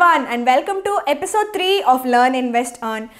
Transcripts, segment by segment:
everyone, and welcome to episode 3 of Learn, Invest, Earn.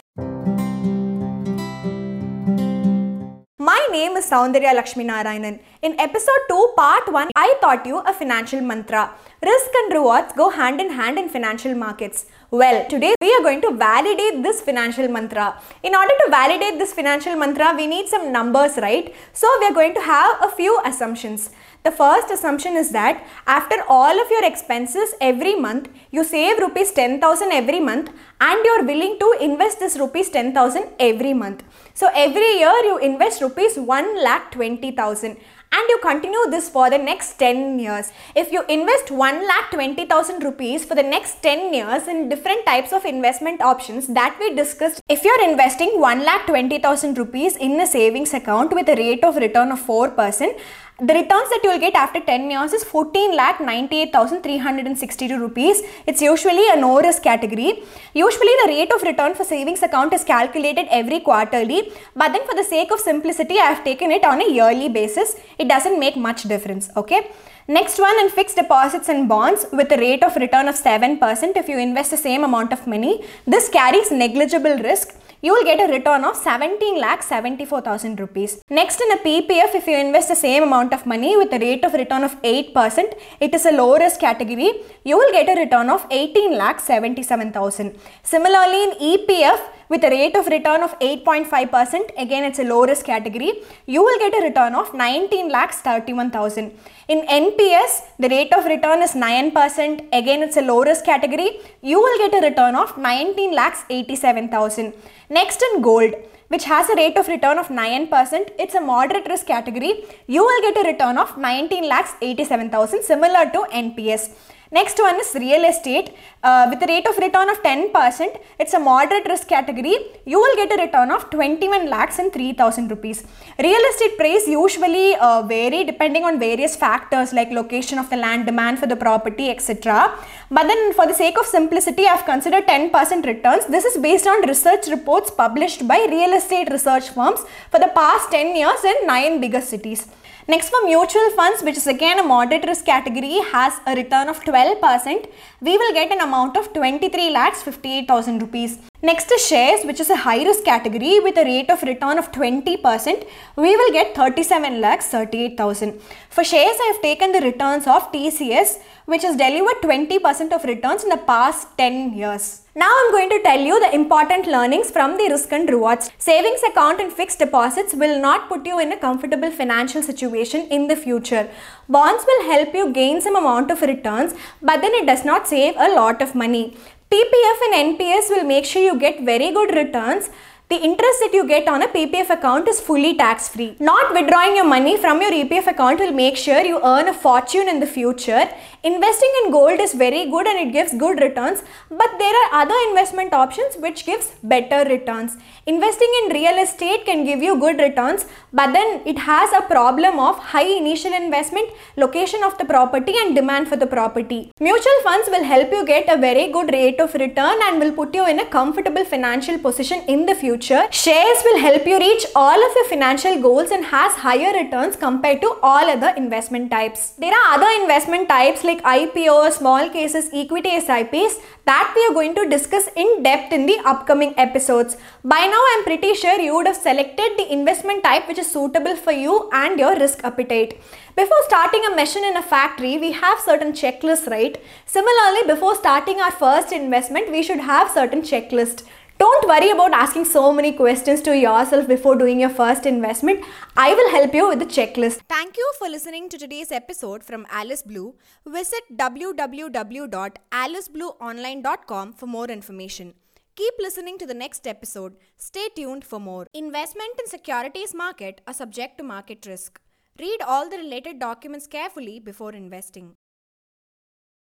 My name is Soundarya Lakshmi Narayanan. In episode 2, part 1, I taught you a financial mantra. Risk and rewards go hand in hand in financial markets. Well, today we are going to validate this financial mantra. In order to validate this financial mantra, we need some numbers, right? So, we are going to have a few assumptions. The first assumption is that after all of your expenses every month, you save rupees 10,000 every month and you are willing to invest this rupees 10,000 every month. So every year you invest rupees 1 lakh 20,000 and you continue this for the next 10 years. If you invest 1 lakh 20,000 rupees for the next 10 years in different types of investment options that we discussed, if you're investing 1 lakh 20,000 rupees in a savings account with a rate of return of 4%, the returns that you will get after 10 years is 14 lakh 98,362 rupees. It's usually a no risk category. Usually the rate of return for savings account is calculated every quarterly, but then for the sake of simplicity, I have taken it on a yearly basis. It doesn't make much difference, okay? Next one in fixed deposits and bonds with a rate of return of 7% if you invest the same amount of money. This carries negligible risk you will get a return of 17 lakh 74,000 rupees. Next in a PPF, if you invest the same amount of money with a rate of return of 8%, it is a low risk category, you will get a return of 18 lakh 77,000. Similarly in EPF, with a rate of return of 8.5%, again it's a low risk category, you will get a return of 19 lakhs 31,000. In NPS, the rate of return is 9%, again it's a low risk category, you will get a return of 19 lakhs 87,000. Next in gold, which has a rate of return of 9%, it's a moderate risk category, you will get a return of 19 lakhs 87,000 similar to NPS. Next one is real estate uh, with a rate of return of 10%. It's a moderate risk category. You will get a return of 21 lakhs and 3000 rupees. Real estate price usually uh, vary depending on various factors like location of the land, demand for the property, etc. But then for the sake of simplicity, I have considered 10% returns. This is based on research reports published by real estate research firms for the past 10 years in 9 biggest cities. Next for mutual funds which is again a moderate risk category has a return of 12%. We will get an amount of 23 lakhs 58,000 rupees. Next is shares which is a high risk category with a rate of return of 20%. We will get 37 lakhs 38,000. For shares I have taken the returns of TCS which has delivered 20% of returns in the past 10 years. Now I'm going to tell you the important learnings from the risk and rewards. Savings account and fixed deposits will not put you in a comfortable financial situation in the future. Bonds will help you gain some amount of returns but then it does not save a lot of money. PPF and NPS will make sure you get very good returns the interest that you get on a PPF account is fully tax free. Not withdrawing your money from your EPF account will make sure you earn a fortune in the future. Investing in gold is very good and it gives good returns, but there are other investment options which gives better returns. Investing in real estate can give you good returns, but then it has a problem of high initial investment, location of the property and demand for the property. Mutual funds will help you get a very good rate of return and will put you in a comfortable financial position in the future future, shares will help you reach all of your financial goals and has higher returns compared to all other investment types. There are other investment types like IPO, small cases, equity SIPs that we are going to discuss in depth in the upcoming episodes. By now, I am pretty sure you would have selected the investment type which is suitable for you and your risk appetite. Before starting a mission in a factory, we have certain checklists, right? Similarly, before starting our first investment, we should have certain checklist. Don't worry about asking so many questions to yourself before doing your first investment. I will help you with the checklist. Thank you for listening to today's episode from Alice Blue. Visit www.aliceblueonline.com for more information. Keep listening to the next episode. Stay tuned for more. Investment in securities market are subject to market risk. Read all the related documents carefully before investing.